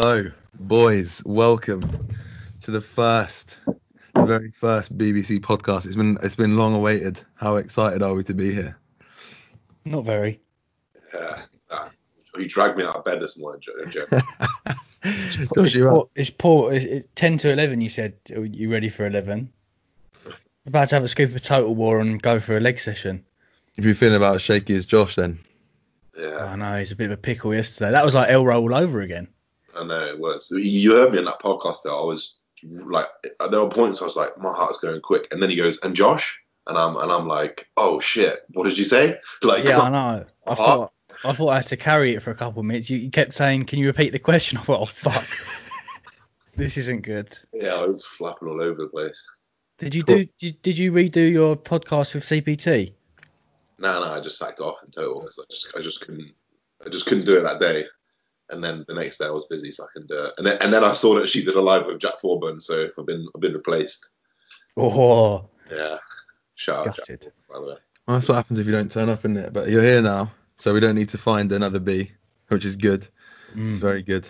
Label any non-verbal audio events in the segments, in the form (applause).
Hello, boys. Welcome to the first, the very first BBC podcast. It's been it's been long awaited. How excited are we to be here? Not very. Yeah. Nah. You dragged me out of bed this morning, Joe. Joe. Josh, you're. It's poor. It's, it's 10 to 11, you said. Are you ready for 11? About to have a scoop of Total War and go for a leg session. If you're feeling about as shaky as Josh, then yeah, I know, he's a bit of a pickle yesterday. That was like Elro all over again. I know it was. You heard me in that podcast though. I was like, there were points I was like, my heart's going quick, and then he goes, and Josh, and I'm and I'm like, oh shit, what did you say? (laughs) Like, Yeah, I know. I thought I thought I had to carry it for a couple of minutes. You, you kept saying, "Can you repeat the question?" (laughs) I thought, "Oh fuck, (laughs) this isn't good." yeah, I was flapping all over the place. Did you do? Did, did you redo your podcast with CPT? No, no, I just sacked off in total. I just, I just couldn't, I just couldn't do it that day. And then the next day I was busy, so I couldn't do it. And then, and then I saw that she did a live with Jack Forburn, so I've been, I've been replaced. Oh, Yeah. Shout out, Jack, gutted. by the way. well, that's what happens if you don't turn up in it. But you're here now, so we don't need to find another B, which is good. It's Mm. very good.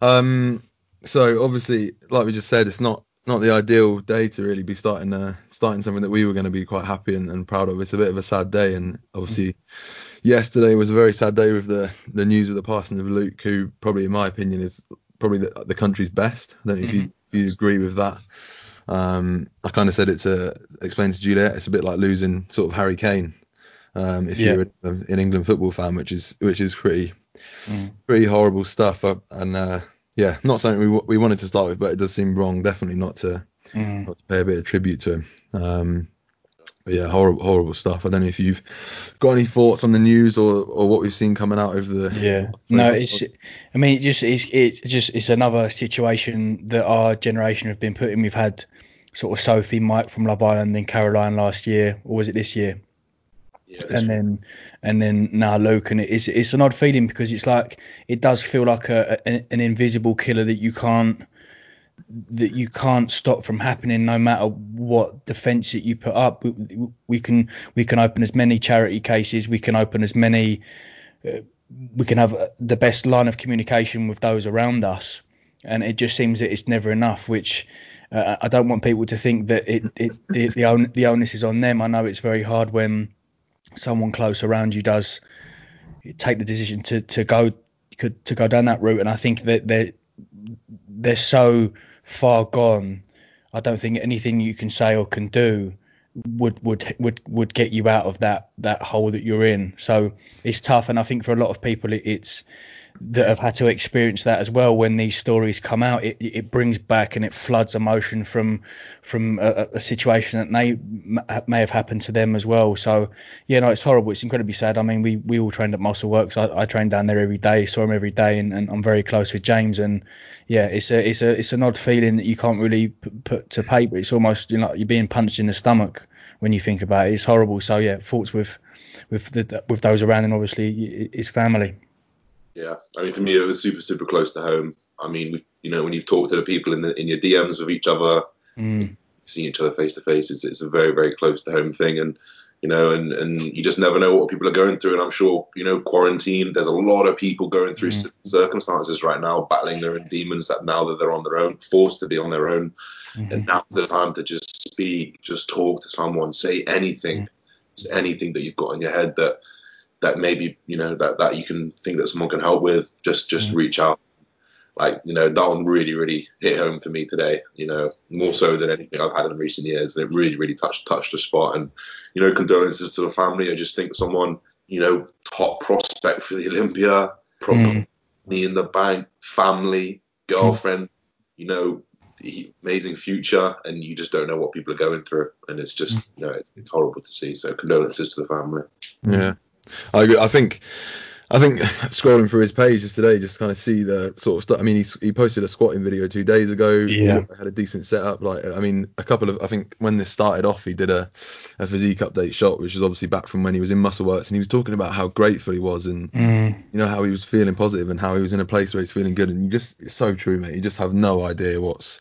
Um, so obviously, like we just said, it's not not the ideal day to really be starting uh, starting something that we were going to be quite happy and, and proud of. It's a bit of a sad day, and obviously, yesterday was a very sad day with the the news of the passing of Luke, who probably, in my opinion, is probably the, the country's best. I don't know if you if you agree with that. Um, I kind of said it's a explained to Juliet, it's a bit like losing sort of Harry Kane. Um, if Yeah. you're an an England football fan, which is which is pretty Mm. pretty horrible stuff. Uh, and uh, yeah, not something we w- we wanted to start with, but it does seem wrong, definitely not to Mm. not to pay a bit of tribute to him. Um, but yeah, horrible horrible stuff. I don't know if you've got any thoughts on the news or, or what we've seen coming out over the Yeah. No, it's. I mean, it just it's it's just it's another situation that our generation have been put in. We've had sort of Sophie, Mike from Love Island, then Caroline last year, or was it this year? Yeah, and then and then now Luke, and it's it's an odd feeling because it's like it does feel like a, a an invisible killer that you can't that you can't stop from happening no matter what defense that you put up. We, we can we can open as many charity cases, we can open as many, uh, we can have uh, the best line of communication with those around us, and it just seems that it's never enough, which. Uh, I don't want people to think that it, it the the, on, the onus is on them. I know it's very hard when someone close around you does take the decision to to go to go down that route and I think that they're they're so far gone I don't think anything you can say or can do would would would would get you out of that that hole that you're in. So it's tough and I think for a lot of people it, it's that have had to experience that as well when these stories come out. It, it brings back and it floods emotion from from a, a situation that may may have happened to them as well. So yeah no it's horrible. It's incredibly sad. I mean we we all trained at muscle works. I, I train down there every day saw him every day and, and i'm very close with james. And yeah it's a it's a it's an odd feeling that you can't really p- put to paper. It's almost you know you're being punched in the stomach when you think about it. It's horrible. So yeah thoughts with with the, with those around and obviously his family Yeah, I mean, for me, it was super, super close to home. I mean, we, you know, when you've talked to the people in the in your DMs with each other, mm. seeing each other face to face, it's it's a very, very close to home thing, and you know, and and you just never know what people are going through. And I'm sure, you know, quarantine. There's a lot of people going through Mm. circumstances right now, battling their own demons. That now that they're on their own, forced to be on their own, Mhm. and now's the time to just speak, just talk to someone, say anything, just anything that you've got in your head that that maybe you know that that you can think that someone can help with. Just just Mm. reach out. Like you know that one really really hit home for me today. You know more so than anything I've had in recent years. And it really really touched touched the spot. And you know condolences to the family. I just think someone you know top prospect for the Olympia, probably Mm. money in the bank, family, girlfriend. You know amazing future and you just don't know what people are going through and it's just you know it's, it's horrible to see so condolences to the family Yeah, I agree. I think I think (laughs) scrolling through his page just today, just kind of see the sort of stuff. I mean, he, he posted a squatting video two days ago. Yeah. had a decent setup. Like, I mean, a couple of I think when this started off, he did a, a physique update shot, which is obviously back from when he was in Muscleworks, and he was talking about how grateful he was and Mm. you know how he was feeling positive and how he was in a place where he's feeling good. And you just it's so true, mate. You just have no idea what's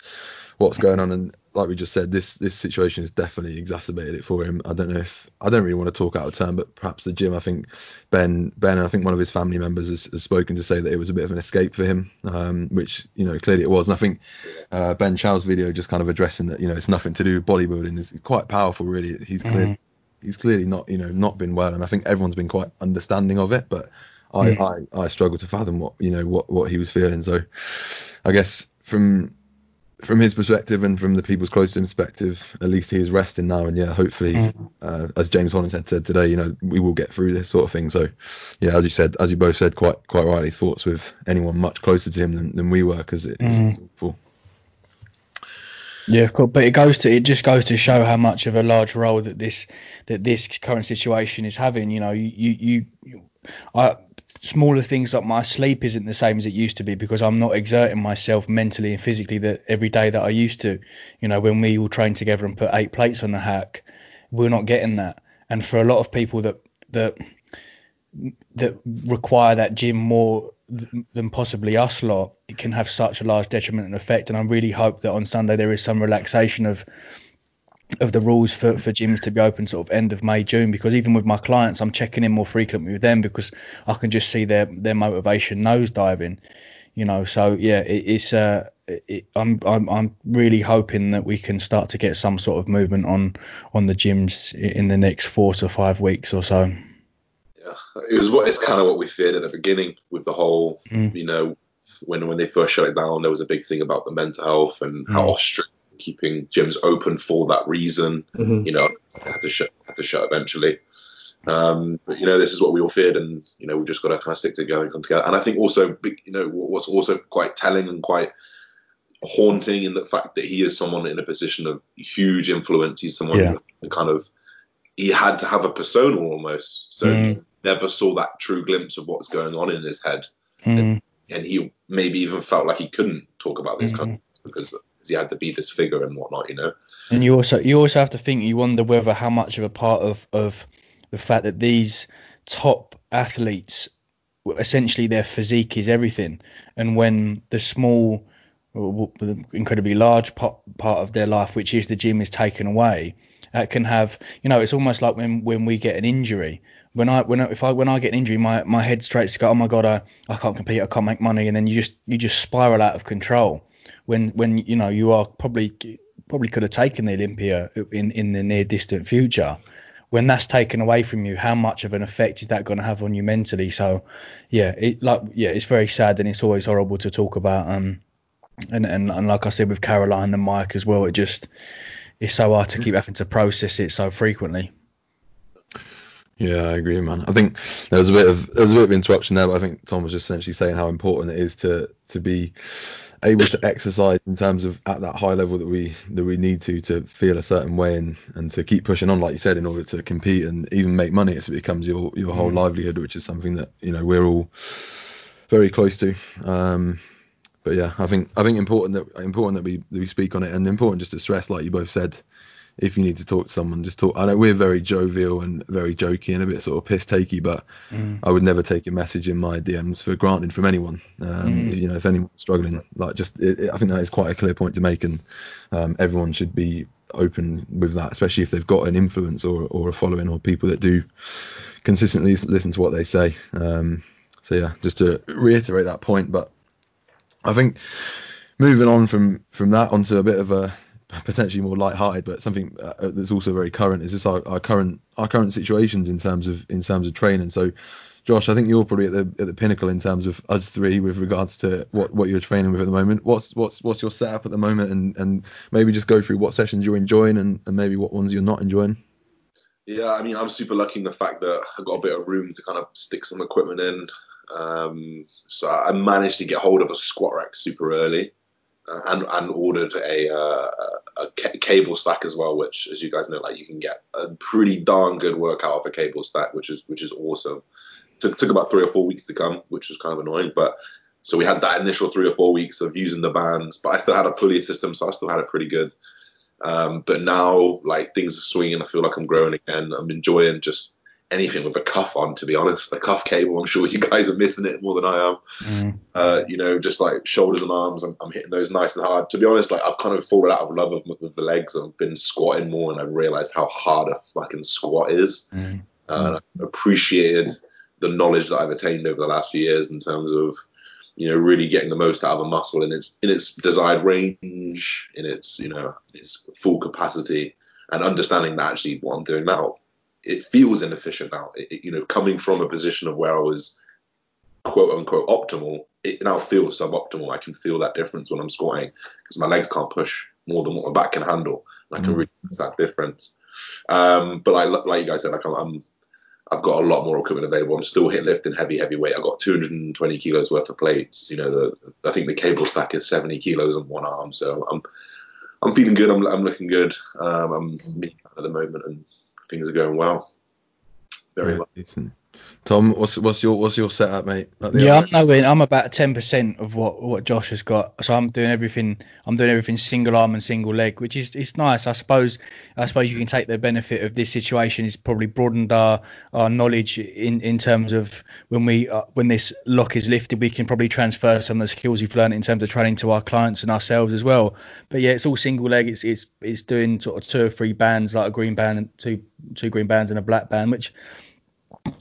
what's going on. And like we just said, this this situation has definitely exacerbated it for him. I don't know if I don't really want to talk out of turn, but perhaps the gym. I think Ben Ben, I think one of his family members has, has spoken to say that it was a bit of an escape for him, um, which you know clearly it was. And I think uh, Ben Chow's video just kind of addressing that you know it's nothing to do with bodybuilding. It's quite powerful, really. He's clearly Mhm. he's clearly not you know not been well, and I think everyone's been quite understanding of it, but. I, Mm. I, I struggle to fathom what you know what, what he was feeling. So I guess from from his perspective and from the people's close to him perspective, at least he is resting now. And yeah, hopefully, Mm. uh, as James Holland had said today, you know, we will get through this sort of thing. So yeah, as you said, as you both said, quite quite rightly, thoughts with anyone much closer to him than, than we were because it's, Mm. it's awful. Yeah, cool. But it goes to it just goes to show how much of a large role that this that this current situation is having. You know, you you, you I smaller things like my sleep isn't the same as it used to be because I'm not exerting myself mentally and physically that every day that I used to. You know, when we all train together and put eight plates on the hack, we're not getting that. And for a lot of people that that that require that gym more th- than possibly us lot, it can have such a large detrimental effect. And I really hope that on Sunday there is some relaxation of of the rules for, for gyms to be open sort of end of May, June, because even with my clients, I'm checking in more frequently with them because I can just see their their motivation nosediving, you know. So yeah, it, it's uh, it, I'm I'm I'm really hoping that we can start to get some sort of movement on on the gyms in the next four to five weeks or so. Yeah, it was what it's kind of what we feared at the beginning with the whole, Mm. you know, when when they first shut it down, there was a big thing about the mental health and how Mm. Keeping gyms open for that reason. You know, had to shut had to shut eventually. Um, but you know, this is what we all feared, and you know, we've just got to kind of stick together and come together. And I think also, you know, what's also quite telling and quite haunting in the fact that he is someone in a position of huge influence. He's someone Yeah. who kind of he had to have a persona almost, so Mm. you never saw that true glimpse of what's going on in his head, Mm. and he maybe even felt like he couldn't talk about these kind of things because he had to be this figure and whatnot, you know. And you also you also have to think you wonder whether how much of a part of of the fact that these top athletes essentially their physique is everything, and when the small incredibly large part, part of their life, which is the gym, is taken away, that can have you know it's almost like when when we get an injury. When I when if I when I get an injury, my my head straight to go, oh my god, I, I can't compete, I can't make money, and then you just you just spiral out of control. When when you know you are probably probably could have taken the Olympia in in the near distant future. When that's taken away from you, how much of an effect is that going to have on you mentally? So, yeah, it like yeah, it's very sad and it's always horrible to talk about. Um, and and, and like I said with Caroline and Mike as well, it just it's so hard to keep having to process it so frequently. Yeah, I agree, man. I think there was a bit of there was a bit of interruption there, but I think Tom was just essentially saying how important it is to to be able to exercise in terms of at that high level that we that we need to to feel a certain way and and to keep pushing on, like you said, in order to compete and even make money. It becomes your your whole Mm. livelihood, which is something that you know we're all very close to. Um, but yeah, I think I think important that important that we that we speak on it and important just to stress, like you both said, if you need to talk to someone, just talk. I know we're very jovial and very jokey and a bit sort of piss takey, but Mm. I would never take a message in my DMs for granted from anyone. Um, Mm. You know, if anyone's struggling, like just it, it- I think that is quite a clear point to make, and um, everyone should be open with that, especially if they've got an influence or or a following or people that do consistently listen to what they say. Um, so yeah, just to reiterate that point, but I think moving on from from that onto a bit of a potentially more light-hearted, but something uh, that's also very current is just our, our current our current situations in terms of in terms of training. So, Josh, I think you're probably at the at the pinnacle in terms of us three with regards to what, what you're training with at the moment. What's what's what's your setup at the moment, and and maybe just go through what sessions you're enjoying and, and maybe what ones you're not enjoying. Yeah, I mean, I'm super lucky in the fact that I got a bit of room to kind of stick some equipment in. Um, so I managed to get hold of a squat rack super early, uh, and and ordered a, uh, a ca- cable stack as well, which, as you guys know, like you can get a pretty darn good workout off a cable stack, which is which is awesome. Took took about three or four weeks to come, which was kind of annoying, but so we had that initial three or four weeks of using the bands, but I still had a pulley system, so I still had it pretty good. Um, but now, like things are swinging, I feel like I'm growing again. I'm enjoying just anything with a cuff on. To be honest, the cuff cable. I'm sure you guys are missing it more than I am. Mm. Uh, you know, just like shoulders and arms, I'm, I'm, hitting those nice and hard. To be honest, like I've kind of fallen out of love with, with the legs. I've been squatting more, and I've realized how hard a fucking squat is. Mm. Uh, I appreciated the knowledge that I've attained over the last few years in terms of you know really getting the most out of a muscle in its in its desired range, in its you know its full capacity, and understanding that actually what I'm doing now it feels inefficient now. It, you know, coming from a position of where I was quote unquote optimal, it now feels suboptimal. I can feel that difference when I'm squatting because my legs can't push more than what my back can handle. I can mm. really that difference. Um, but like like you guys said, like I'm, I'm I've got a lot more equipment available. I'm still hit lifting heavy, heavy weight. I've got 220 kilos worth of plates. You know, the I think the cable stack is 70 kilos on one arm. So I'm I'm feeling good. I'm I'm looking good. Um, I'm at the moment and things are going well. Very yeah, well. Decent. Tom, what's what's your what's your setup, mate? Yeah, I'm nowhere. I'm about ten percent of what what Josh has got. So I'm doing everything. I'm doing everything single arm and single leg, which is it's nice. I suppose I suppose you can take the benefit of this situation. It's probably broadened our our knowledge in in terms of when we uh, when this lock is lifted, we can probably transfer some of the skills we've learned in terms of training to our clients and ourselves as well. But yeah, it's all single leg. It's it's it's doing sort of two or three bands, like a green band and two two green bands and a black band, which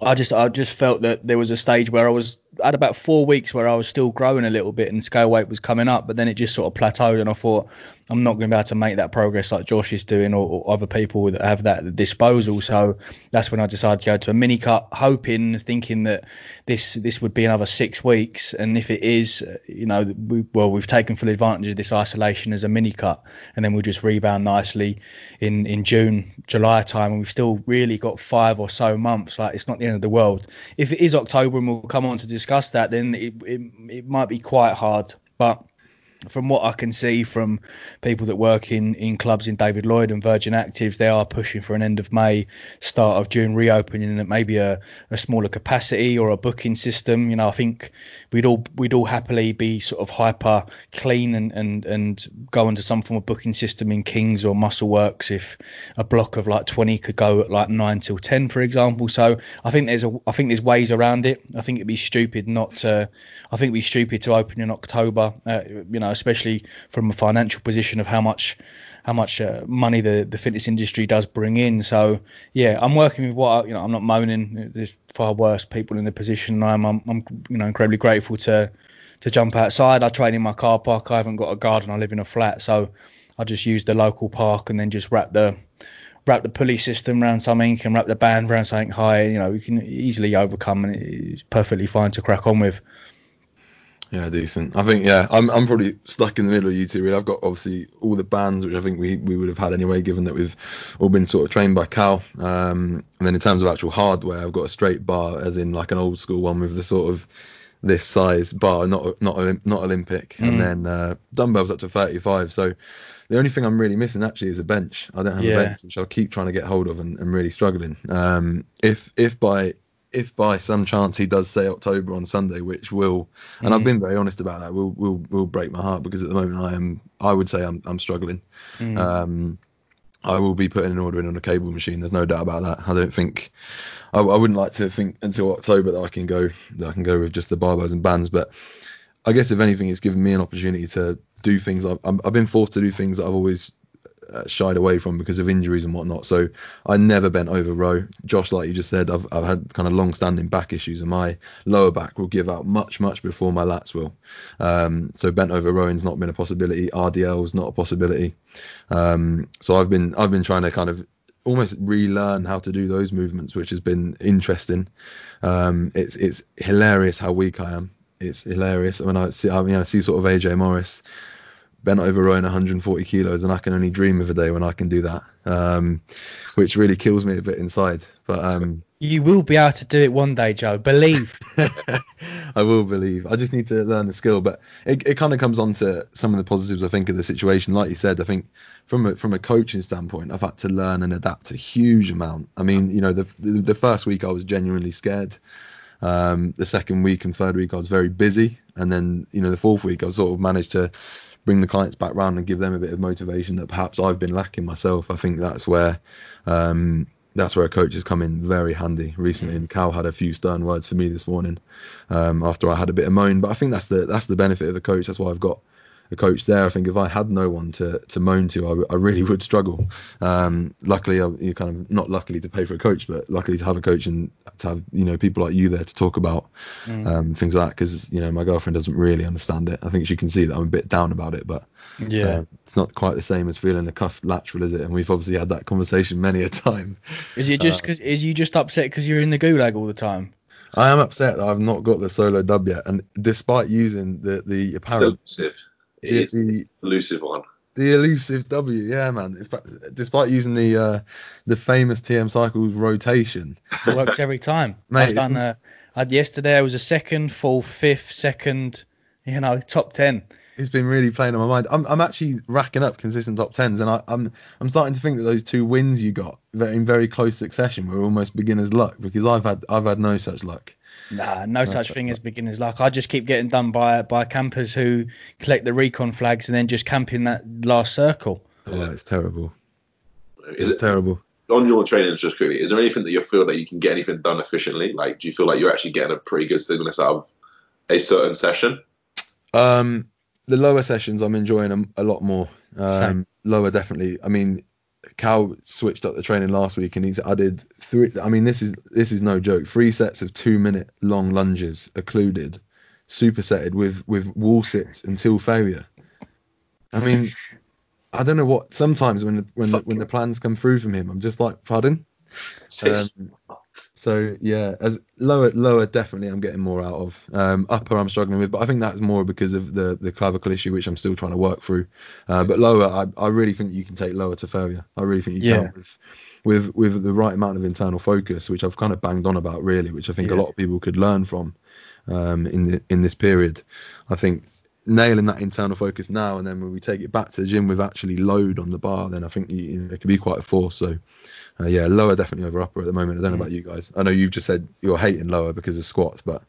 I just I just felt that there was a stage where I was I had about four weeks where I was still growing a little bit and scale weight was coming up, but then it just sort of plateaued and I thought I'm not going to be able to make that progress like Josh is doing or, or other people that have that at disposal. So that's when I decided to go to a mini cut, hoping, thinking that this this would be another six weeks, and if it is, you know, we, well we've taken full advantage of this isolation as a mini cut, and then we'll just rebound nicely in in June, July time, and we've still really got five or so months. Like it's not the end of the world. If it is October and we'll come on to discuss that, then it, it, it might be quite hard. But from what I can see from people that work in, in clubs in David Lloyd and Virgin Actives, they are pushing for an end of May, start of June reopening at maybe a, a smaller capacity or a booking system. You know, I think we'd all we'd all happily be sort of hyper clean and and and go into some form of booking system in Kings or Muscle Works if a block of like 20 could go at like nine till 10, for example. So I think there's a I think there's ways around it. I think it'd be stupid not to. I think it'd be stupid to open in October. Uh, you know especially from a financial position of how much how much uh, money the, the fitness industry does bring in. So yeah, I'm working with what I, you know. I'm not moaning. There's far worse people in the position. I'm, I'm you know incredibly grateful to to jump outside. I train in my car park. I haven't got a garden. I live in a flat, so I just use the local park and then just wrap the wrap the pulley system around something and wrap the band around something high. You know, you can easily overcome and it's perfectly fine to crack on with. Yeah, decent. I think yeah, I'm I'm probably stuck in the middle of you two. Really, I've got obviously all the bands which I think we, we would have had anyway, given that we've all been sort of trained by Cal. Um, and then in terms of actual hardware, I've got a straight bar, as in like an old school one with the sort of this size bar, not not not Olympic, mm. and then uh, dumbbells up to 35. So the only thing I'm really missing actually is a bench. I don't have yeah. a bench, which I'll keep trying to get hold of and, and really struggling. Um, if if by if by some chance he does say October on Sunday, which will, and mm. I've been very honest about that, will will will break my heart because at the moment I am, I would say I'm I'm struggling. Mm. Um, I will be putting an order in on a cable machine. There's no doubt about that. I don't think, I, I wouldn't like to think until October that I can go that I can go with just the barbells and bands. But I guess if anything, it's given me an opportunity to do things. I've, I've been forced to do things that I've always uh, shied away from because of injuries and whatnot. So I never bent over row. Josh, like you just said, I've, I've had kind of long-standing back issues, and my lower back will give out much, much before my lats will. Um, so bent over rowing's not been a possibility. RDL is not a possibility. Um, so I've been I've been trying to kind of almost relearn how to do those movements, which has been interesting. Um, it's it's hilarious how weak I am. It's hilarious when I see I mean I see sort of AJ Morris bent over rowing 140 kilos, and I can only dream of a day when I can do that, um, which really kills me a bit inside. But um, you will be able to do it one day, Joe. Believe. (laughs) I will believe. I just need to learn the skill. But it, it kind of comes on to some of the positives I think of the situation. Like you said, I think from a, from a coaching standpoint, I've had to learn and adapt a huge amount. I mean, you know, the the, the first week I was genuinely scared. Um, the second week and third week I was very busy, and then you know the fourth week I sort of managed to bring the clients back round and give them a bit of motivation that perhaps I've been lacking myself. I think that's where um, that's where a coach has come in very handy recently. And Cal had a few stern words for me this morning um, after I had a bit of moan. But I think that's the that's the benefit of a coach. That's why I've got a coach there. I think if I had no one to, to moan to, I, I really would struggle. Um, luckily, I, you kind of not luckily to pay for a coach, but luckily to have a coach and to have you know people like you there to talk about Mm. um, things like that. Because you know my girlfriend doesn't really understand it. I think she can see that I'm a bit down about it, but Yeah. uh, it's not quite the same as feeling a cuff lateral, is it? And we've obviously had that conversation many a (laughs) time. is it just because is you just upset because you're in the gulag all the time? I am upset that I've not got the solo dub yet, and despite using the the It's apparent elusive. It the, is the the, elusive one. the elusive W, yeah, man. It's, despite using the uh, the famous TM Cycles rotation, (laughs) It works every time. Mate, I've done. Uh, I had yesterday. I was a second, fourth, fifth, second. You know, top ten. it's been really playing on my mind. I'm I'm actually racking up consistent top tens, and I, I'm I'm starting to think that those two wins you got in very close succession were almost beginner's luck because I've had I've had no such luck. Nah, no such thing as beginner's luck. I just keep getting done by by campers who collect the recon flags and then just camp in that last circle. Oh, it's terrible. Is It's it terrible. on your trainings just quickly? Is there anything that you feel that you can get anything done efficiently? Like, do you feel like you're actually getting a pretty good stimulus out of a certain session? Um, the lower sessions I'm enjoying them a lot more. Um, Same. lower definitely. I mean, Cal switched up the training last week and he's added three. I mean, this is this is no joke. Three sets of two minute long lunges occluded, supersetted with with wall sits until failure. I mean, I don't know what. Sometimes when the, when the, when the plans come through from him, I'm just like, pardon. (laughs) Um, so yeah, as lower lower definitely I'm getting more out of. Um, upper I'm struggling with, but I think that's more because of the the clavicle issue which I'm still trying to work through. Uh, but lower, I, I really think you can take lower to failure. I really think you Yeah. can with, with with the right amount of internal focus, which I've kind of banged on about really, which I think a lot of people could learn from um, in the, in this period. I think nailing that internal focus now and then when we take it back to the gym with actually load on the bar, then I think you, you know, it can be quite a force. So uh, yeah, lower definitely over upper at the moment. I don't know about you guys. I know you've just said you're hating lower because of squats, but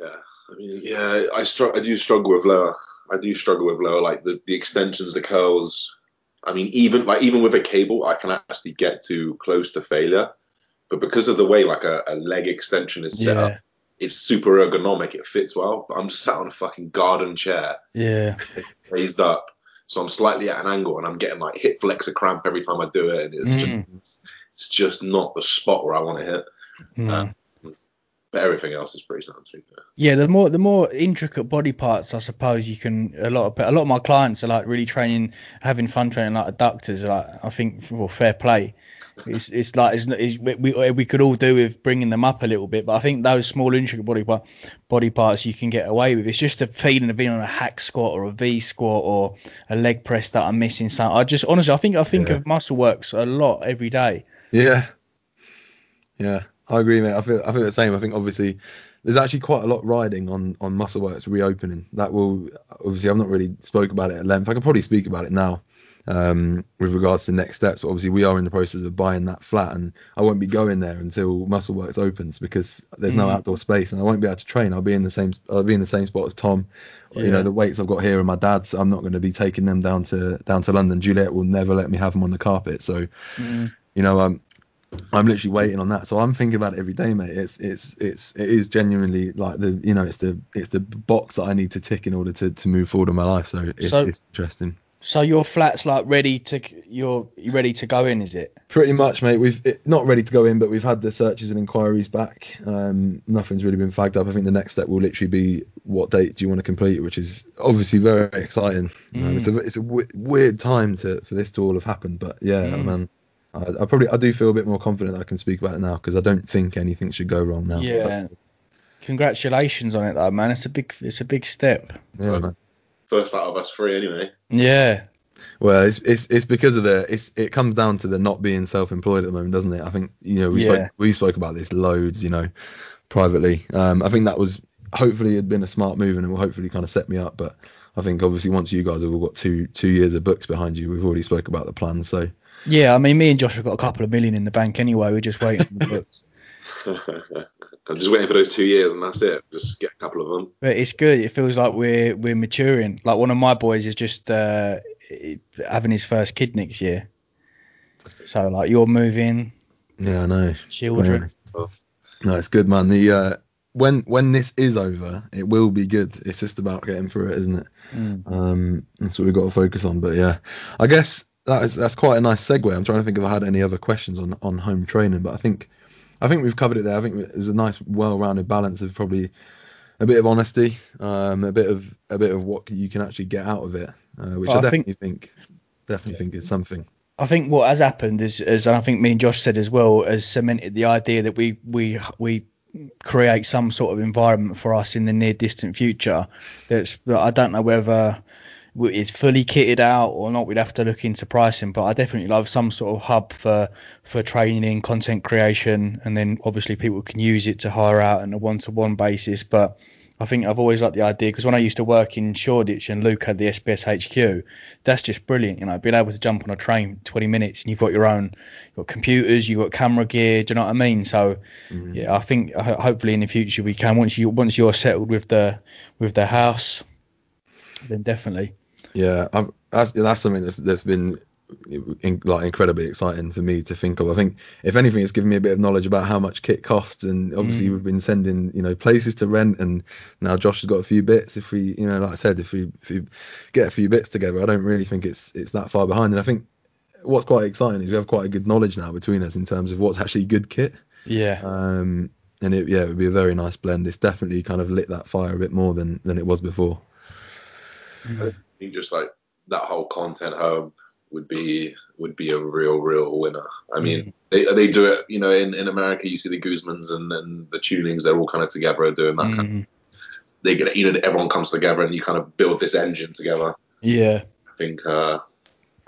Yeah, I mean, yeah, I str- I do struggle with lower. I do struggle with lower, like the, the extensions, the curls. I mean, even like even with a cable, I can actually get to close to failure, but because of the way like a, a leg extension is set Yeah, up, it's super ergonomic. It fits well, but I'm just sat on a fucking garden chair, yeah, raised up, so I'm slightly at an angle, and I'm getting like hip flexor cramp every time I do it, and it's Mm. just it's just not the spot where I want to hit. no. But everything else is pretty sound. Yeah, the more the more intricate body parts, I suppose you can. A lot of a lot of my clients are like really training, having fun training like adductors. Like I think, well, fair play. It's it's like it's, it's we, we could all do with bringing them up a little bit, but I think those small intricate body part body parts you can get away with. It's just the feeling of being on a hack squat or a V squat or a leg press that I'm missing. So I just honestly, I think I think Yeah. of muscle works a lot every day. yeah, yeah, I agree, mate. I feel I feel the same. I think obviously there's actually quite a lot riding on on muscle works reopening. That will obviously I've not really spoke about it at length. I can probably speak about it now um, with regards to next steps. But obviously we are in the process of buying that flat, and I won't be going there until Muscleworks opens because there's no Mm. outdoor space, and I won't be able to train. I'll be in the same I'll be in the same spot as Tom. You know the weights I've got here and my dad's. I'm not going to be taking them down to down to London. Juliet will never let me have them on the carpet. So Mm. you know, um, I'm literally waiting on that. So I'm thinking about it every day, mate. It's it's it's it is genuinely like the you know it's the it's the box that I need to tick in order to, to move forward in my life. So it's, So- it's interesting. So your flat's like ready to you're you ready to go in, is it? Pretty much, mate. We've it, not ready to go in, but we've had the searches and inquiries back. Um, nothing's really been fagged up. I think the next step will literally be what date do you want to complete, which is obviously very exciting. Um, it's a it's a w- weird time to for this to all have happened, but yeah, Mm. man. I, I probably I do feel a bit more confident that I can speak about it now because I don't think anything should go wrong now. Yeah. Congratulations on it though, man. It's a big it's a big step. Yeah, man. First out of us three, anyway. Yeah. Well, it's it's it's because of the it's it comes down to the not being self-employed at the moment, doesn't it? I think you know we Yeah. spoke we spoke about this loads, you know, privately. Um, I think that was hopefully had been a smart move and it will hopefully kind of set me up. But I think obviously once you guys have all got two two years of books behind you, we've already spoke about the plan. So Yeah, I mean me and Josh have got a couple of million in the bank anyway, we're just waiting for the (laughs) books. I'm just waiting for those two years, and that's it. Just get a couple of them. But it's good. It feels like we're we're maturing. Like one of my boys is just uh, having his first kid next year. So like you're moving, Yeah, I know. children. No, it's good, man. The uh, when when this is over, it will be good. It's just about getting through it, isn't it? Mm. Um, that's what we've got to focus on. But yeah, I guess that is that's quite a nice segue. I'm trying to think if I had any other questions on on home training, but I think I think we've covered it there. I think there's a nice, well-rounded balance of probably a bit of honesty, um, a bit of a bit of what you can actually get out of it, uh, which Well, I I think- definitely think, definitely think is something. I think what has happened is, is, and I think me and Josh said as well, has cemented the idea that we we we create some sort of environment for us in the near distant future. That's that I don't know whether it's fully kitted out or not. We'd have to look into pricing, but I definitely love some sort of hub for for training, content creation, and then obviously people can use it to hire out on a one-to-one basis. But I think I've always liked the idea because when I used to work in Shoreditch and Luke had the SBS HQ, that's just brilliant. You know, being able to jump on a train 20 minutes and you've got your own, you've got computers, you've got camera gear. Do you know what I mean? So Mhm. yeah, I think hopefully in the future we can once you once you're settled with the with the house, then definitely. Yeah, I've, that's that's something that's that's been in, like incredibly exciting for me to think of. I think if anything, it's given me a bit of knowledge about how much kit costs, and obviously Mm. we've been sending you know places to rent, and now Josh has got a few bits. If we you know like I said, if we if we get a few bits together, I don't really think it's it's that far behind. And I think what's quite exciting is we have quite a good knowledge now between us in terms of what's actually good kit. Yeah. Um, and it, yeah, it would be a very nice blend. It's definitely kind of lit that fire a bit more than than it was before. I think just like that whole content hub would be would be a real real winner. I mean, they they do it. You know, in, in America, you see the Guzmans and then the tunings. They're all kind of together doing that. Kind Mm, they get you know everyone comes together and you kind of build this engine together. yeah. I think uh,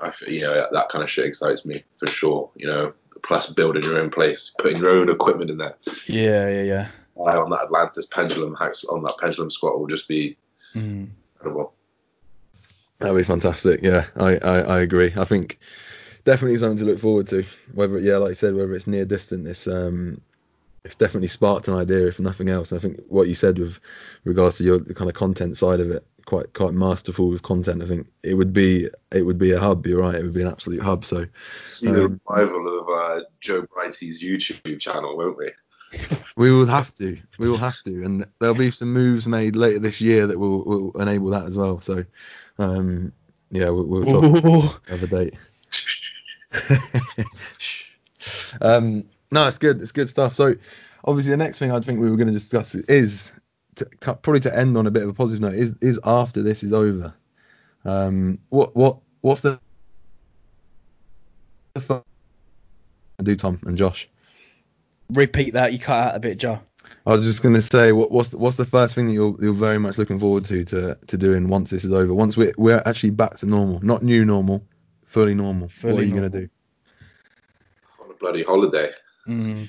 I you know that kind of shit excites me for sure. You know, plus building your own place, putting your own equipment in there. Yeah. Yeah. Yeah. Eye on that Atlantis pendulum hacks on that pendulum squat will just be Mm. incredible. That'd be fantastic. Yeah, I, I, I agree. I think definitely something to look forward to. Whether yeah, like you said, whether it's near distant, it's um, it's definitely sparked an idea if nothing else. And I think what you said with regards to your the kind of content side of it, quite quite masterful with content. I think it would be it would be a hub. You're right. It would be an absolute hub. So See the Um, revival of uh, Joe Brighty's YouTube channel, won't we? We will have to. We will have to, and there'll be some moves made later this year that will will enable that as well. So um, yeah, we'll, we'll talk another date. (laughs) um, no, it's good. It's good stuff. So, obviously, the next thing I think we were going to discuss is to, probably to end on a bit of a positive note. Is is after this is over. Um, what what what's the the do Tom and Josh? Repeat that. You cut out a bit, Joe. I was just going to say, what, what's the, what's the first thing that you're you're very much looking forward to to to doing once this is over? Once we're we're actually back to normal, not new normal, fully normal. what Fully are you normal. going to do? On a bloody holiday. Mm.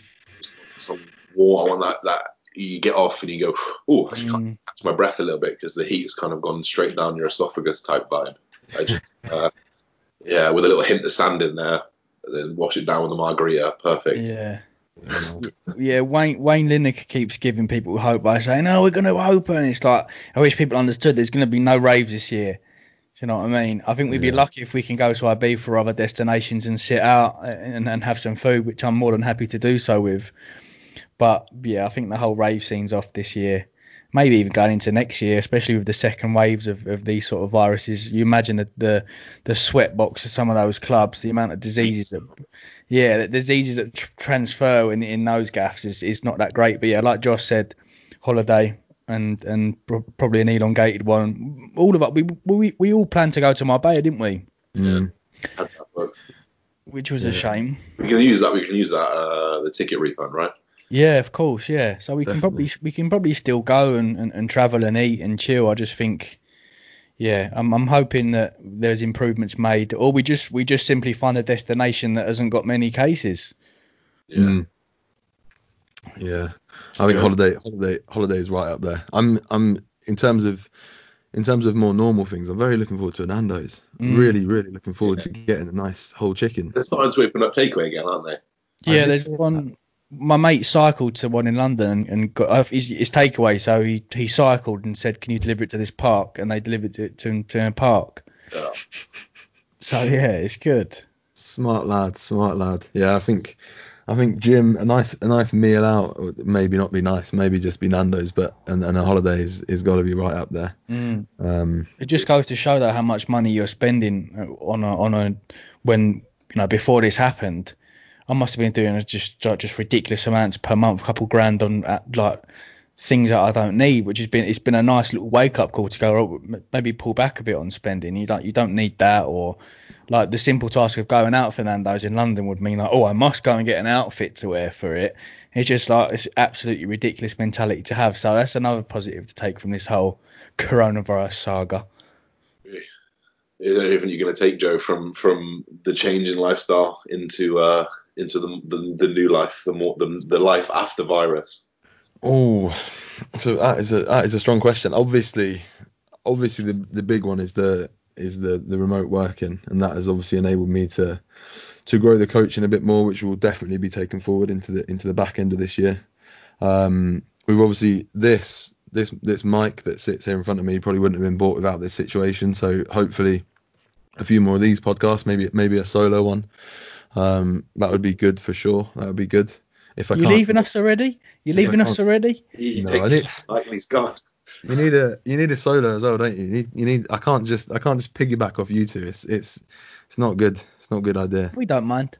Some war on that that you get off and you go, oh, I can't Mm. catch my breath a little bit because the heat's kind of gone straight down your esophagus type vibe. I just, (laughs) uh, yeah, with a little hint of sand in there, and then wash it down with a margarita. Perfect. Yeah. Yeah, Wayne Wayne Lineker keeps giving people hope by saying, "Oh, we're going to open." It's like I wish people understood there's going to be no raves this year. Do you know what I mean? I think we'd be Yeah. lucky if we can go to Ibiza or other destinations and sit out uh, and, and have some food, which I'm more than happy to do so with. But yeah, I think the whole rave scene's off this year. Maybe even going into next year, especially with the second waves of, of these sort of viruses. You imagine the, the the sweat box of some of those clubs, the amount of diseases that yeah, the diseases that tr- transfer in in those gaffs is, is not that great. But yeah, like Josh said, holiday and and pro- probably an elongated one. All of us, we we we all planned to go to Marbella, didn't we? Mm. Had that book. Which was a shame. We can use that. We can use that. Uh, the ticket refund, right? Yeah, of course, yeah. So we can probably we can probably still go and, and, and travel and eat and chill. I just think, yeah, I'm I'm hoping that there's improvements made, or we just we just simply find a destination that hasn't got many cases. Yeah. Mm. Yeah, I think holiday holiday holiday is right up there. I'm I'm in terms of in terms of more normal things. I'm very looking forward to a Nando's. Mm. Really, really looking forward to getting a nice whole chicken. They're starting to open up takeaway again, aren't they? Yeah, did there's hear one. My mate cycled to one in London and got uh, his, his takeaway. So he, he cycled and said, "Can you deliver it to this park?" And they delivered it to him to a park. Yeah. So yeah, it's good. Smart lad, smart lad. Yeah, I think I think Jim a nice a nice meal out, would maybe not be nice, maybe just be Nando's, but and, and a holiday is, is got to be right up there. Mm. Um, It just goes to show that how much money you're spending on a on a when you know before this happened. I must have been doing just just ridiculous amounts per month, a couple grand on uh, like things that I don't need, which has been it's been a nice little wake up call to go oh, maybe pull back a bit on spending. You don't you don't need that or like the simple task of going out for Nando's in London would mean like oh I must go and get an outfit to wear for it. It's just like it's absolutely ridiculous mentality to have. So that's another positive to take from this whole coronavirus saga. Is there anything you're going to take, Joe, from from the change in lifestyle into uh into the the, the new life, the more the, the life after virus? Oh, so that is a that is a strong question. Obviously, obviously the the big one is the is the the remote working, and that has obviously enabled me to to grow the coaching a bit more, which will definitely be taken forward into the into the back end of this year. Um, we've obviously this this this mic that sits here in front of me probably wouldn't have been bought without this situation. So hopefully, a few more of these podcasts, maybe maybe a solo one. Um, that would be good for sure. That would be good. If I You can't, leaving us already? You If I leaving us already? He No, takes I did- like he's gone. You need a you need a solo as well, don't you? You need you need I can't just I can't just piggyback off you two. It's it's it's not good. It's not a good idea. We don't mind.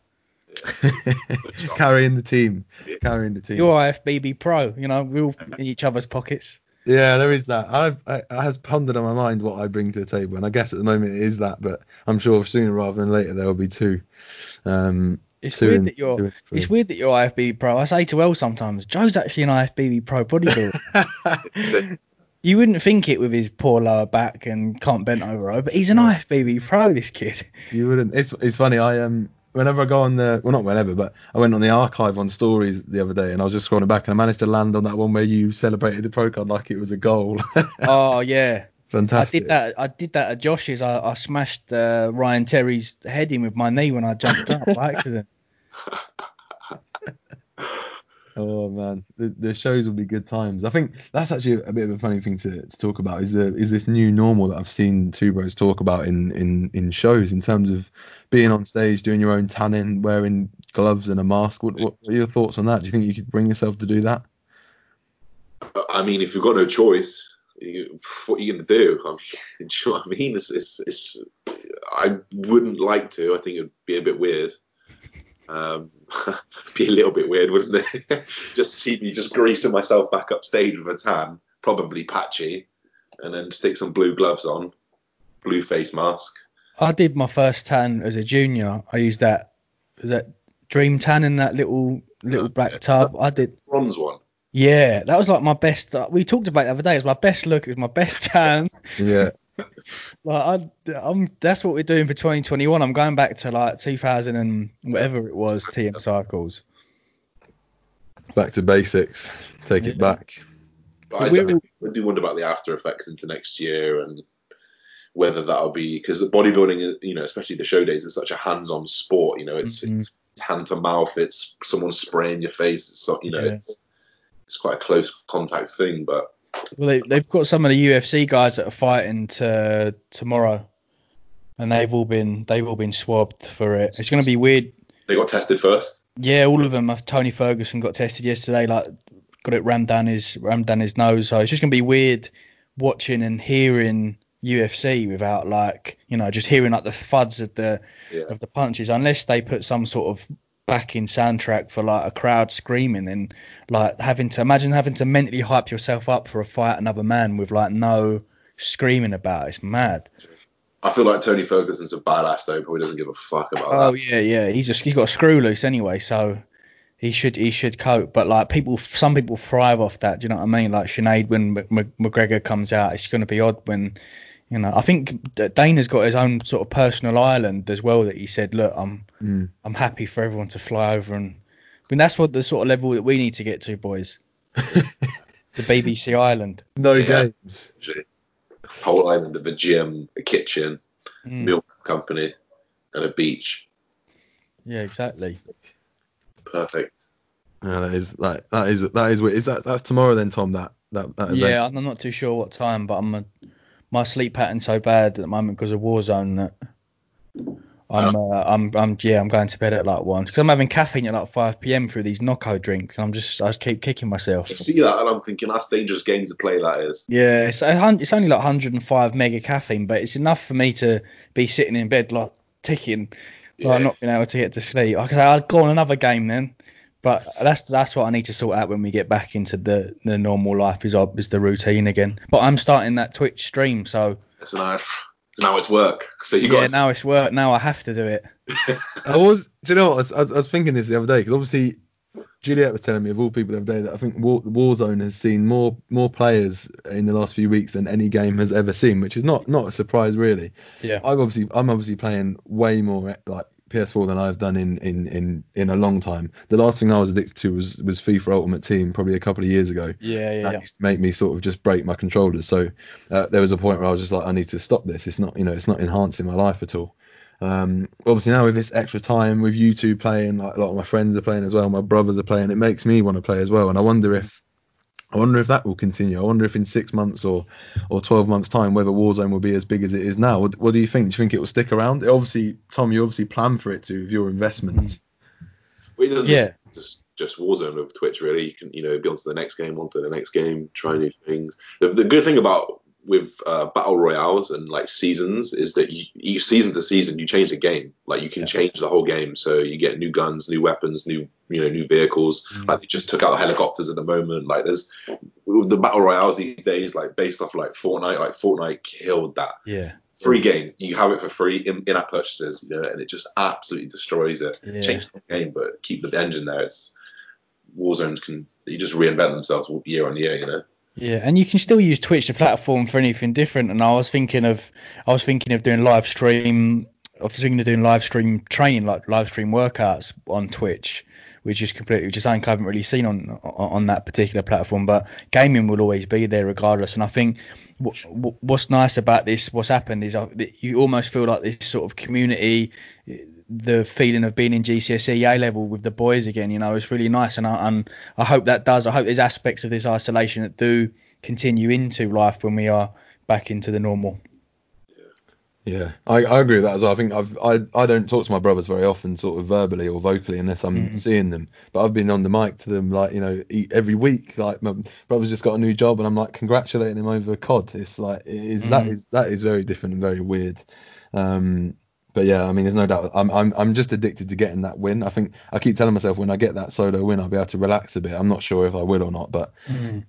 (laughs) Carrying the team. Carrying the team. You're IFBB Pro. You know, we're all in each other's pockets. Yeah, there is that. I've I, it has pondered on my mind what I bring to the table, and I guess at the moment it is that, but I'm sure sooner rather than later there will be two. Um, It's two weird that you're. two. It's weird that you're IFBB Pro. I say to Elle sometimes, Joe's actually an IFBB Pro bodybuilder. (laughs) You wouldn't think it with his poor lower back and can't bent over row, but he's an IFBB Pro. This kid. You wouldn't. It's it's funny. I um whenever I go on the well not whenever, but I went on the archive on stories the other day and I was just scrolling back and I managed to land on that one where you celebrated the pro card like it was a goal. (laughs) oh yeah. I did that. I did that at Josh's. I, I smashed uh, Ryan Terry's head in with my knee when I jumped up by accident. (laughs) Oh man, the, the shows will be good times. I think that's actually a bit of a funny thing to, to talk about. Is the is this new normal that I've seen two bros talk about in, in in shows in terms of being on stage, doing your own tanning, wearing gloves and a mask. What, what are your thoughts on that? Do you think you could bring yourself to do that? I mean, if you've got no choice, you, what are you going to do? (laughs) I mean, (laughs) do you know what I mean? It's, it's, it's, I wouldn't like to. I think it'd be a bit weird. Um, (laughs) be a little bit weird, wouldn't it? just see me just greasing myself back up stage with a tan, probably patchy, and then stick some blue gloves on, blue face mask. I did my first tan as a junior. I used that that Dream Tan in that little little black tub. I did. Bronze one. Yeah, that was like my best. uh, We talked about it the other day. It was my best look. It was my best (laughs) tan. Yeah. (laughs) like I, I'm. That's what we're doing for 2021. I'm going back to like 2000 and whatever it was TM cycles. Back to basics. Take it back. But I, do- I do wonder about the after effects into next year and whether that'll be because the bodybuilding, is- you know, especially the show days, is such a hands-on sport. You know, it's, Mhm. it's hand to mouth. It's someone spraying your face. It's so, you know, Yeah. it's, it's quite a close contact thing. But Well, they, they've got some of the UFC guys that are fighting to tomorrow, and they've all been they've all been swabbed for it. It's going to be weird. they got tested first. Yeah, all of them. Uh, Tony Ferguson got tested yesterday. Like, got it rammed down his rammed down his nose. So it's just gonna be weird watching and hearing UFC without like you know just hearing like the thuds of the Yeah. of the punches, unless they put some sort of backing soundtrack for like a crowd screaming and like having to imagine having to mentally hype yourself up for a fight another man with like no screaming about it. It's mad. I feel like Tony Ferguson's a badass though. Probably doesn't give a fuck about Oh that. Oh yeah, yeah. He's just he's got a screw loose anyway, so he should he should cope. But like people, some people thrive off that. Do you know what I mean? Like Sinead when Mc- Mc- McGregor comes out, it's going to be odd when. You know, I think D- Dana's got his own sort of personal island as well that he said, look, I'm Mm. I'm happy for everyone to fly over and. I mean, that's what the sort of level that we need to get to, boys. (laughs) The BBC Island. No Yeah. games. Whole island of a gym, a kitchen, Mm, milk company, and a beach. yeah, exactly. Perfect. Yeah, that is like that is that is weird. Is that that's tomorrow then, Tom? That that, that? Yeah, I'm not too sure what time, but I'm a, my sleep pattern's so bad at the moment because of Warzone that I'm, uh, I'm, I'm, yeah, I'm going to bed at like one because I'm having caffeine at like 5 p.m. through these Nocco drinks. and I'm just, I just keep kicking myself. I see that and I'm thinking that's dangerous game to play. That is. Yeah, it's, it's only like 105 mega caffeine, but it's enough for me to be sitting in bed like ticking, Yeah. like not being able to get to sleep. I say, I'd go on another game then, but that's that's what I need to sort out when we get back into the the normal life is is the routine again. But I'm starting that Twitch stream, so So now, now it's work. So you got yeah, got. now it's work. Now I have to do it. (laughs) I was, do you know what? I was, I was, I was thinking this the other day because obviously Juliet was telling me of all people the other day that I think War, Warzone has seen more more players in the last few weeks than any game has ever seen, which is not not a surprise really. Yeah. I've obviously I'm obviously playing way more like PS4 than I've done in in in in a long time. The last thing I was addicted to was was FIFA Ultimate Team probably a couple of years ago. Yeah, yeah, that yeah. used to make me sort of just break my controllers. So uh, there was a point where I was just like, I need to stop this. It's not, you know, it's not enhancing my life at all. Um, obviously now with this extra time with you two playing, like a lot of my friends are playing as well, my brothers are playing, it makes me want to play as well. And I wonder if, I wonder if that will continue. I wonder if in six months or or twelve months time whether Warzone will be as big as it is now. What, what do you think? Do you think it will stick around? It obviously, Tom, you obviously plan for it to with your investments. Well, it doesn't Yeah. just just Warzone of Twitch really. You can you know be on to the next game, on to the next game, try new things. The, the good thing about with uh, battle royales and like seasons is that you, you season to season you change the game. Like you can Yeah. change the whole game, so you get new guns, new weapons, new you know new vehicles. Mm. Like they just took out the helicopters at the moment. Like there's the battle royales these days, like based off like Fortnite. Like Fortnite killed that Yeah. free game. You have it for free in, in-app purchases, you know, and it just absolutely destroys it. Yeah. Change the game, but keep the engine there. It's Warzones can you just reinvent themselves year on year, you know. Yeah, and you can still use Twitch the platform for anything different. And I was thinking of, I was thinking of doing live stream. I was thinking of doing live stream training, like live stream workouts on Twitch, which is completely just something I haven't really seen on on that particular platform. But gaming will always be there regardless. And I think what, what's nice about this, what's happened is uh, you almost feel like this sort of community, the feeling of being in GCSE A level with the boys again. You know, it's really nice, and I and I hope that does. I hope there's aspects of this isolation that do continue into life when we are back into the normal. Yeah, I, I agree with that as well. I think I've I, I don't talk to my brothers very often, sort of verbally or vocally, unless I'm Mhm. seeing them. But I've been on the mic to them like you know every week. Like my brother's just got a new job, and I'm like congratulating him over COD. It's like it is that Mhm. is that is very different and very weird. Um, but yeah, I mean, there's no doubt. I'm I'm I'm just addicted to getting that win. I think I keep telling myself when I get that solo win, I'll be able to relax a bit. I'm not sure if I will or not, but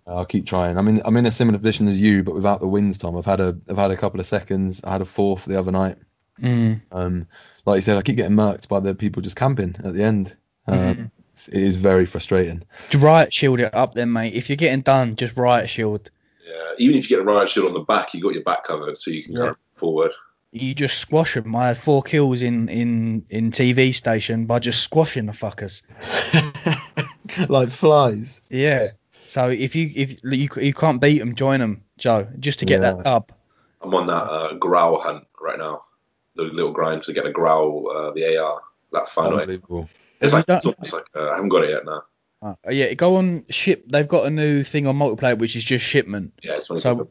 I'll keep trying. I mean, I'm in a similar position as you, but without the wins, Tom. I've had a I've had a couple of seconds. I had a fourth the other night. Mm. Um, like you said, I keep getting murked by the people just camping at the end. Um, Mhm. It is very frustrating. Riot shield it up then, mate. If you're getting done, just riot shield. Yeah, even if you get a riot shield on the back, you got your back covered, so you can Yeah. kind forward. You just squash them. I had four kills in in in TV station by just squashing the fuckers. (laughs) like flies. Yeah. So if you if you you can't beat them, join them, Joe, just to get Yeah. that dub. I'm on that uh, Grau hunt right now. The little grind to get the Grau, uh, the AR, that final. Unbelievable. It's like you it's almost like uh, I haven't got it yet now. Uh, yeah, go on ship. They've got a new thing on multiplayer which is just shipment. Yeah, it's 20 So-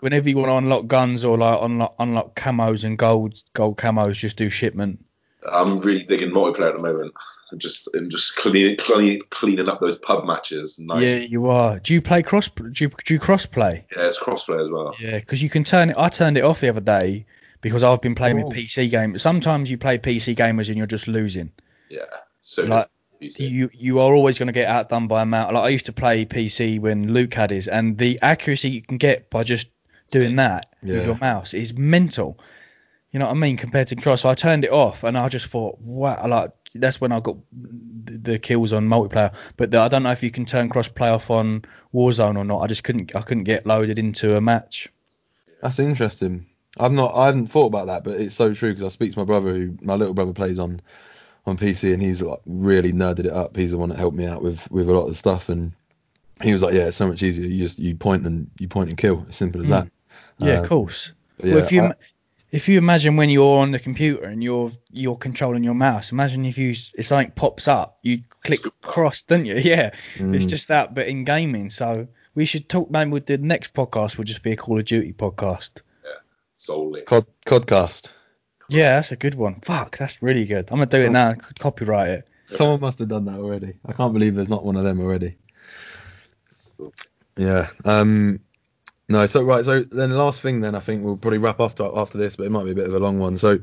Whenever you want to unlock guns or like unlock unlock camos and gold gold camos, just do shipment. I'm really digging multiplayer at the moment. I'm just I'm just clean, clean, cleaning up those pub matches. Nice. Yeah, you are. Do you play cross? Do you, do you cross play? Yeah, it's crossplay as well. Yeah, because you can turn it. I turned it off the other day because I've been playing Oh. with PC games. Sometimes you play PC gamers and you're just losing. Yeah. So Like, You you are always going to get outdone by a mouse. Like I used to play PC when Luke had his, and the accuracy you can get by just doing that Yeah. with your mouse is mental. You know what I mean? Compared to control. So I turned it off, and I just thought, wow, like that's when I got the, the kills on multiplayer. But the, I don't know if you can turn cross play off on Warzone or not. I just couldn't I couldn't get loaded into a match. That's interesting. I've not I haven't thought about that, but it's so true because I speak to my brother who my little brother plays on on PC and he's like really nerded it up. He's the one that helped me out with with a lot of the stuff and he was like, yeah, it's so much easier. You just you point and you point and kill. As simple as Mm. that. Yeah, Uh, of course. but well, if you I- if you imagine when you're on the computer and you're you're controlling your mouse, imagine if you s- if something pops up, you click Scoop cross, don't you? (laughs) Yeah, it's mm, just that, but in gaming. So we should talk. Maybe with the next podcast will just be a Call of Duty podcast. Yeah, solely. Cod, Codcast. Yeah, that's a good one. Fuck, that's really good. I'm gonna do it now. Copyright it. Someone must have done that already. I can't believe there's not one of them already. Yeah. Um. No. So right. So then the last thing then I think we'll probably wrap after after this, but it might be a bit of a long one. So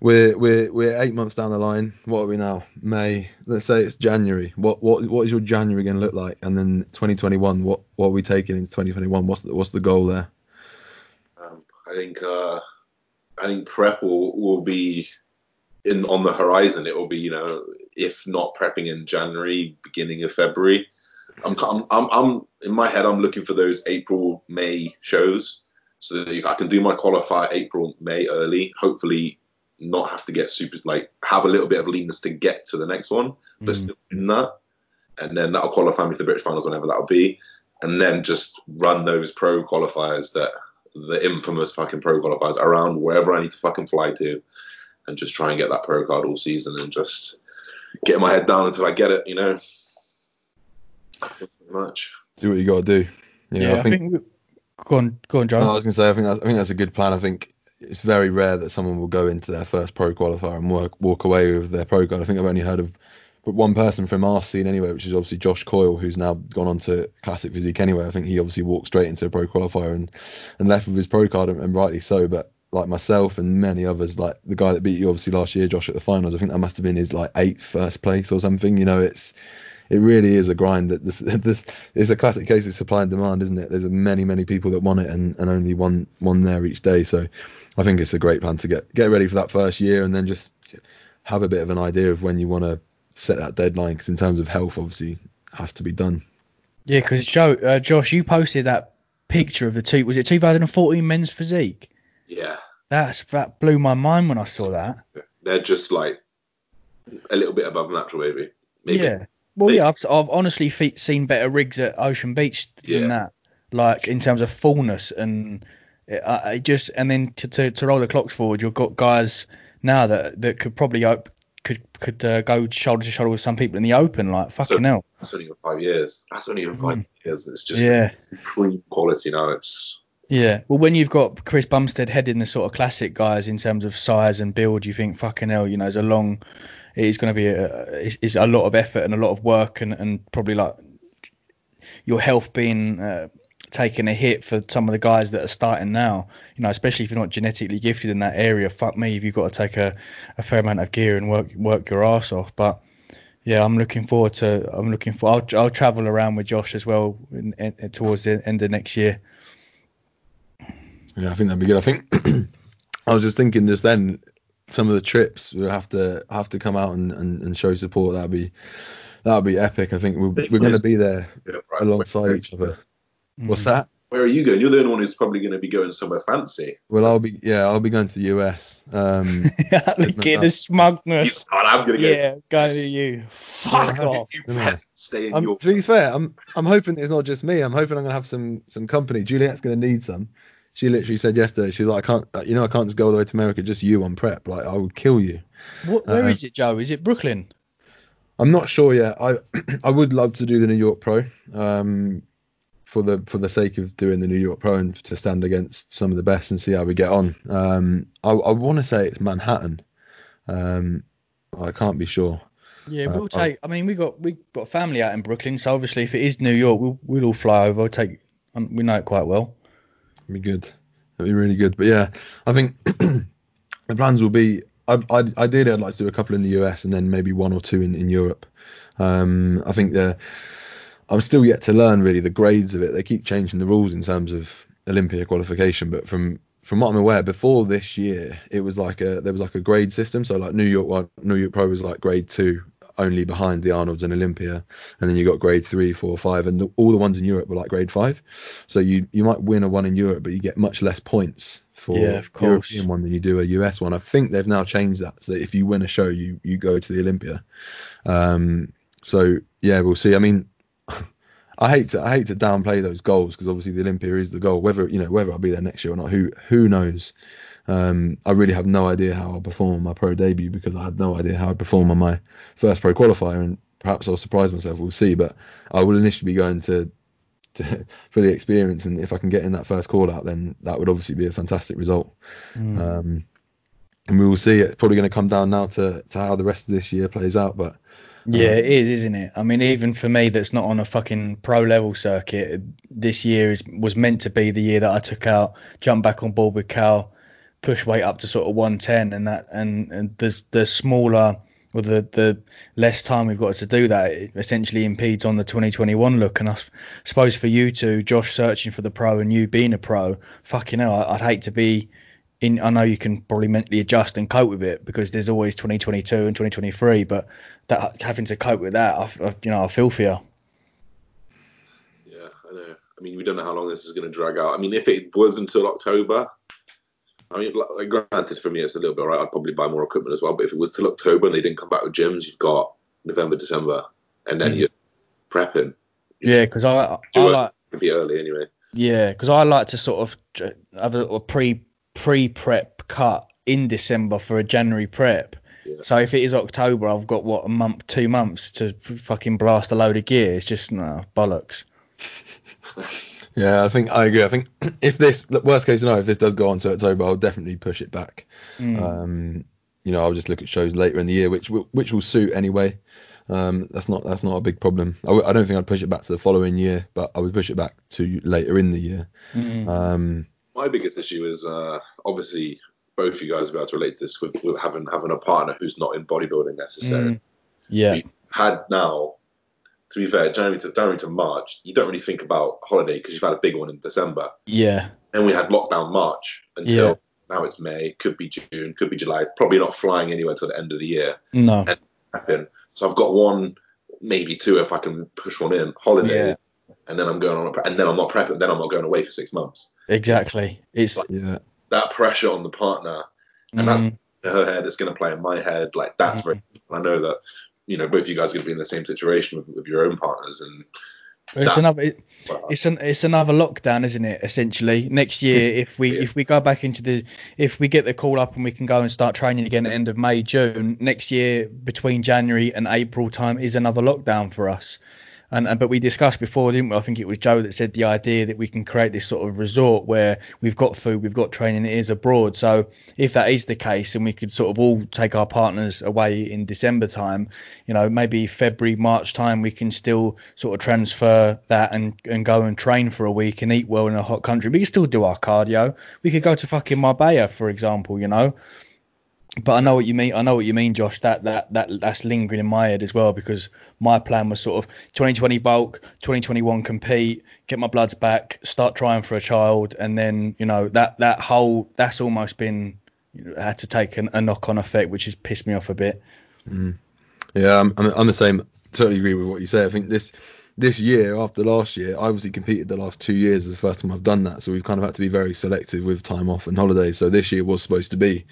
we're we're we're eight months down the line. What are we now? May. Let's say it's January. What what what is your January going to look like? And then 2021. What what are we taking into 2021? What's the, what's the goal there? Um, I think uh, I think prep will will be in on the horizon. It will be you know if not prepping in January, beginning of February. I'm I'm I'm, I'm in my head. I'm looking for those April May shows so that I can do my qualifier April May early. Hopefully not have to get super like have a little bit of leanness to get to the next one, but Mm. still in that. And then that'll qualify me for the British finals whenever that'll be. And then just run those pro qualifiers that the infamous fucking pro qualifiers around wherever I need to fucking fly to and just try and get that pro card all season and just get my head down until I get it, you know. Pretty much. Do what you got to do. Yeah. I think. we, go on, go on, Joe. No, I was gonna say I think that's, I think that's a good plan. I think it's very rare that someone will go into their first pro qualifier and work, walk away with their pro card. I think I've only heard of but one person from our scene anyway, which is obviously Josh Coyle, who's now gone on to Classic Physique anyway. I think he obviously walked straight into a pro qualifier and, and left with his pro card, and, and rightly so. But like myself and many others, like the guy that beat you obviously last year, Josh, at the finals, I think that must have been his like eighth first place or something. You know, it's it really is a grind. That this (laughs) this is a classic case of supply and demand, isn't it? There's many many people that want it, and, and only one one there each day. So I think it's a great plan to get get ready for that first year, and then just have a bit of an idea of when you want to set that deadline. Because in terms of health, obviously has to be done. Yeah, because Joe, uh, Josh, you posted that picture of the two. Was it 2014 men's physique? Yeah. That's that blew my mind when I saw that. They're just like a little bit above natural, maybe. maybe. Yeah. Well, Maybe. yeah, I've, I've honestly seen better rigs at Ocean Beach than Yeah. that. Like in terms of fullness and it, I it just and then to, to to roll the clocks forward, you've got guys now that that could probably op- could could uh, go shoulder to shoulder with some people in the open. Like fucking hell. That's only five years. That's only five Mm. years. It's just Yeah. supreme quality now. It's Yeah. Well, when you've got Chris Bumstead heading the sort of classic guys in terms of size and build, you think fucking hell, you know, it's a long, it's going to be a, it's, it's a lot of effort and a lot of work and, and probably like your health being uh, taking a hit for some of the guys that are starting now. You know, especially if you're not genetically gifted in that area. Fuck me, if you've got to take a, a fair amount of gear and work work your ass off. But yeah, I'm looking forward to. I'm looking for. I'll, I'll travel around with Josh as well in, in, towards the end of next year. Yeah, I think that'd be good. I think (clears throat) I was just thinking this then some of the trips we'll have to have to come out and, and, and show support. That'd be that'd be epic. I think we're, we're going to be there right. alongside each other. Mm. What's that? where are you going? You're the only one who's probably going to be going somewhere fancy. Well, I'll be yeah, I'll be going to the US. Um, (laughs) Look the smugness. Oh, I'm going to go. Yeah, go to you. Fuck Well, off. You Yeah. stay in I'm, your. to be fair, I'm I'm hoping it's not just me. I'm hoping I'm gonna have some some company. Juliet's gonna need some. She literally said yesterday, she was like, I can't, uh, you know, I can't just go all the way to America, just you on prep. Like, I would kill you. What, where is Uh, it, Joe? Is it Brooklyn? I'm not sure yet. I (clears throat) I would love to do the New York Pro, um, for the for the sake of doing the New York Pro and to stand against some of the best and see how we get on. Um, I I want to say it's Manhattan. Um, I can't be sure. Yeah, Uh, we'll I'll- take. I mean, we got we got family out in Brooklyn, so obviously if it is New York, we'll we'll all fly over. We'll take. um, We know it quite well. It'd be good. It'd be really good. But yeah, I think (clears throat) the plans will be. I, I, ideally, I'd like to do a couple in the US and then maybe one or two in, in Europe. Um, I think the I'm still yet to learn really the grades of it. They keep changing the rules in terms of Olympia qualification, but from from what I'm aware, before this year, it was like a there was like a grade system. So like New York New York Pro was like grade two, only behind the Arnold's and Olympia, and then you got grade three, four, five, and the, all the ones in Europe were like grade five. So you you might win a one in Europe, but you get much less points for Yeah. European one than you do a US one. I think they've now changed that so that if you win a show, you you go to the Olympia. Um, so yeah, we'll see. I mean, (laughs) I hate to I hate to downplay those goals because obviously the Olympia is the goal. Whether you know whether I'll be there next year or not, who who knows? Um, I really have no idea how I'll perform on my pro debut because I had no idea how I'd perform on my first pro qualifier, and perhaps I'll surprise myself. We'll see. But I will initially be going to, to (laughs) for the experience, and if I can get in that first call out, then that would obviously be a fantastic result. Mm. Um, and we will see. It's probably going to come down now to to how the rest of this year plays out, but. Yeah, it is, isn't it? I mean, even for me, that's not on a fucking pro level circuit. This year is was meant to be the year that I took out, jumped back on board with Cal, push weight up to sort of 110, and that, and and the the smaller or the the less time we've got to do that, it essentially impedes on the 2021 look. And I suppose for you two, Josh searching for the pro and you being a pro, fucking hell, I'd hate to be in, I know you can probably mentally adjust and cope with it because there's always 2022 and 2023, but that having to cope with that, I, I, you know, I feel for you. Yeah, I know. I mean, we don't know how long this is going to drag out. I mean, if it was until October, I mean, like, granted for me it's a little bit alright. I'd probably buy more equipment as well. But if it was till October and they didn't come back with gyms, you've got November, December, and then mm. you're prepping. Yeah, because I, I like it'd be early anyway. Yeah, because I like to sort of have a, a pre pre prep cut in December for a January prep. Yeah. So if it is October, I've got what a month, two months to fucking blast a load of gear. It's just no bollocks. (laughs) yeah, I think I agree. I think (clears throat) if this worst case scenario, if this does go on to October, I'll definitely push it back. Mm. Um, you know, I'll just look at shows later in the year, which will, which will suit anyway. Um, that's not that's not a big problem. I w- I don't think I'd push it back to the following year, but I would push it back to later in the year. Mm. Um, my biggest issue is uh, obviously both you guys will be able to relate to this with, with, having having a partner who's not in bodybuilding necessarily. Mm, yeah. We had now, to be fair, January to January to March, you don't really think about holiday because you've had a big one in December. Yeah. And we had lockdown March until yeah. now it's May, could be June, could be July. Probably not flying anywhere till the end of the year. No. And so I've got one, maybe two if I can push one in holiday. Yeah and then I'm going on, a, and then I'm not prepping, then I'm not going away for six months. Exactly. It's like, yeah. that pressure on the partner, and mm. that's her head. It's going to play in my head. Like that's mm. very. I know that you know both of you guys are going to be in the same situation with, with your own partners, and it's that, another it, it's an it's another lockdown, isn't it? Essentially, next year (laughs) if we yeah. if we go back into the if we get the call up and we can go and start training again at the end of May June next year between January and April time is another lockdown for us. And, and, but we discussed before, didn't we? I think it was Joe that said the idea that we can create this sort of resort where we've got food, we've got training, it is abroad. So if that is the case, and we could sort of all take our partners away in December time, you know, maybe February, March time, we can still sort of transfer that and and go and train for a week and eat well in a hot country. We can still do our cardio. We could go to fucking Marbella, for example, you know but I know what you mean. I know what you mean, Josh. That that that that's lingering in my head as well because my plan was sort of 2020 bulk, 2021 compete, get my bloods back, start trying for a child, and then you know that that whole that's almost been you know, had to take an, a knock on effect, which has pissed me off a bit. Mm. Yeah, I'm, I'm the same. Totally agree with what you say. I think this this year after last year, I obviously competed the last two years as the first time I've done that. So we've kind of had to be very selective with time off and holidays. So this year was supposed to be,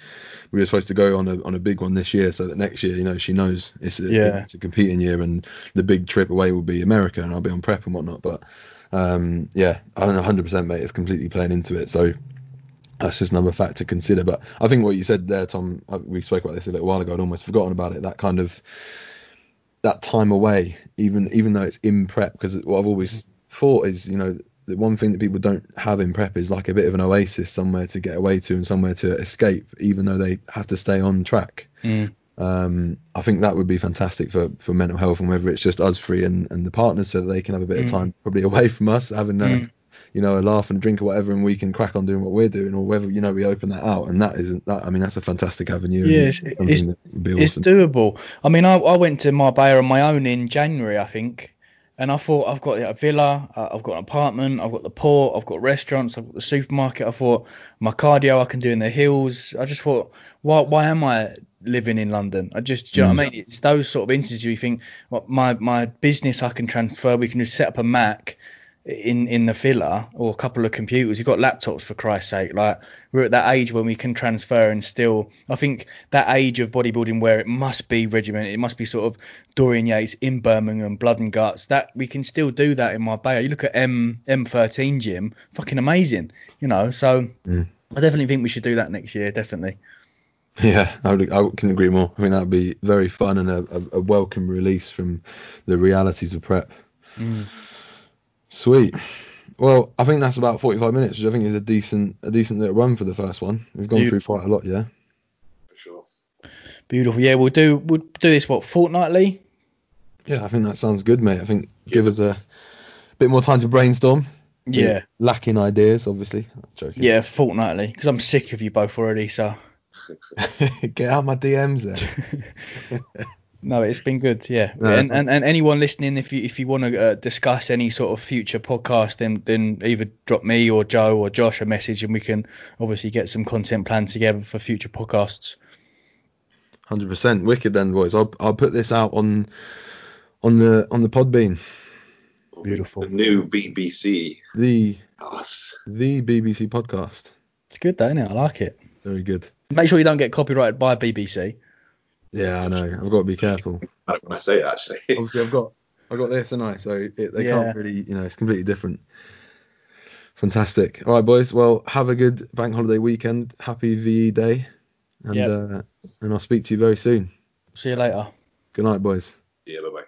we were supposed to go on a on a big one this year, so that next year, you know, she knows it's a, yeah. it's a competing year and the big trip away will be America and I'll be on prep and whatnot. But um, yeah, I don't know, 100% mate, it's completely playing into it. So that's just another fact to consider. But I think what you said there, Tom, uh, we spoke about this a little while ago. I'd almost forgotten about it. That kind of that time away, even even though it's in prep, because what I've always thought is, you know, the one thing that people don't have in prep is like a bit of an oasis somewhere to get away to and somewhere to escape, even though they have to stay on track. Mm. Um, I think that would be fantastic for, for mental health and whether it's just us three and, and the partners so that they can have a bit mm. of time probably (laughs) away from us, having a, mm. You know, a laugh and a drink or whatever, and we can crack on doing what we're doing, or whether you know we open that out, and that isn't that. I mean, that's a fantastic avenue. Yeah, it's, it's, awesome. it's, doable. I mean, I, I went to Marbella on my own in January, I think, and I thought I've got a villa, uh, I've got an apartment, I've got the port, I've got restaurants, I've got the supermarket. I thought my cardio I can do in the hills. I just thought, why why am I living in London? I just, do you mm. know what I mm. mean? It's those sort of instances you think, well, my my business I can transfer. We can just set up a Mac in in the villa or a couple of computers. You've got laptops for Christ's sake. Like we're at that age when we can transfer and still. I think that age of bodybuilding where it must be regimented, it must be sort of Dorian Yates in Birmingham, blood and guts. That we can still do that in my Marbella. You look at M M13 gym, fucking amazing. You know, so mm. I definitely think we should do that next year. Definitely. Yeah, I, would, I can agree more. I think that would be very fun and a, a, a welcome release from the realities of prep. Mm. Sweet. Well, I think that's about 45 minutes, which I think is a decent a decent little run for the first one. We've gone through quite a lot, yeah. For sure. Beautiful. Yeah, we'll do we'll do this what fortnightly. Yeah, I think that sounds good, mate. I think give us a bit more time to brainstorm. We're Yeah, Lacking ideas, obviously. Joking. yeah, fortnightly. Because I'm sick of you both already. So (laughs) (laughs) Get out my DMs there. (laughs) no, it's been good. Yeah, No, and, and and anyone listening, if you if you want to uh, discuss any sort of future podcast, then then either drop me or Joe or Josh a message, and we can obviously get some content planned together for future podcasts. Hundred percent. Wicked then, boys. I'll I'll put this out on on the on the Podbean. Beautiful. The new BBC. The Us. the BBC podcast. It's good, though, isn't it? I like it. Very good. Make sure you don't get copyrighted by BBC. Yeah, I know. I've got to be careful. (laughs) I don't when I say it actually. (laughs) Obviously, I've got I've got this and I, so it, they Yeah. can't really, you know, it's completely different. Fantastic. All right, boys. Well, have a good bank holiday weekend. Happy VE Day, and Yep. uh, and I'll speak to you very soon. See you later. Good night, boys. yeah, bye bye.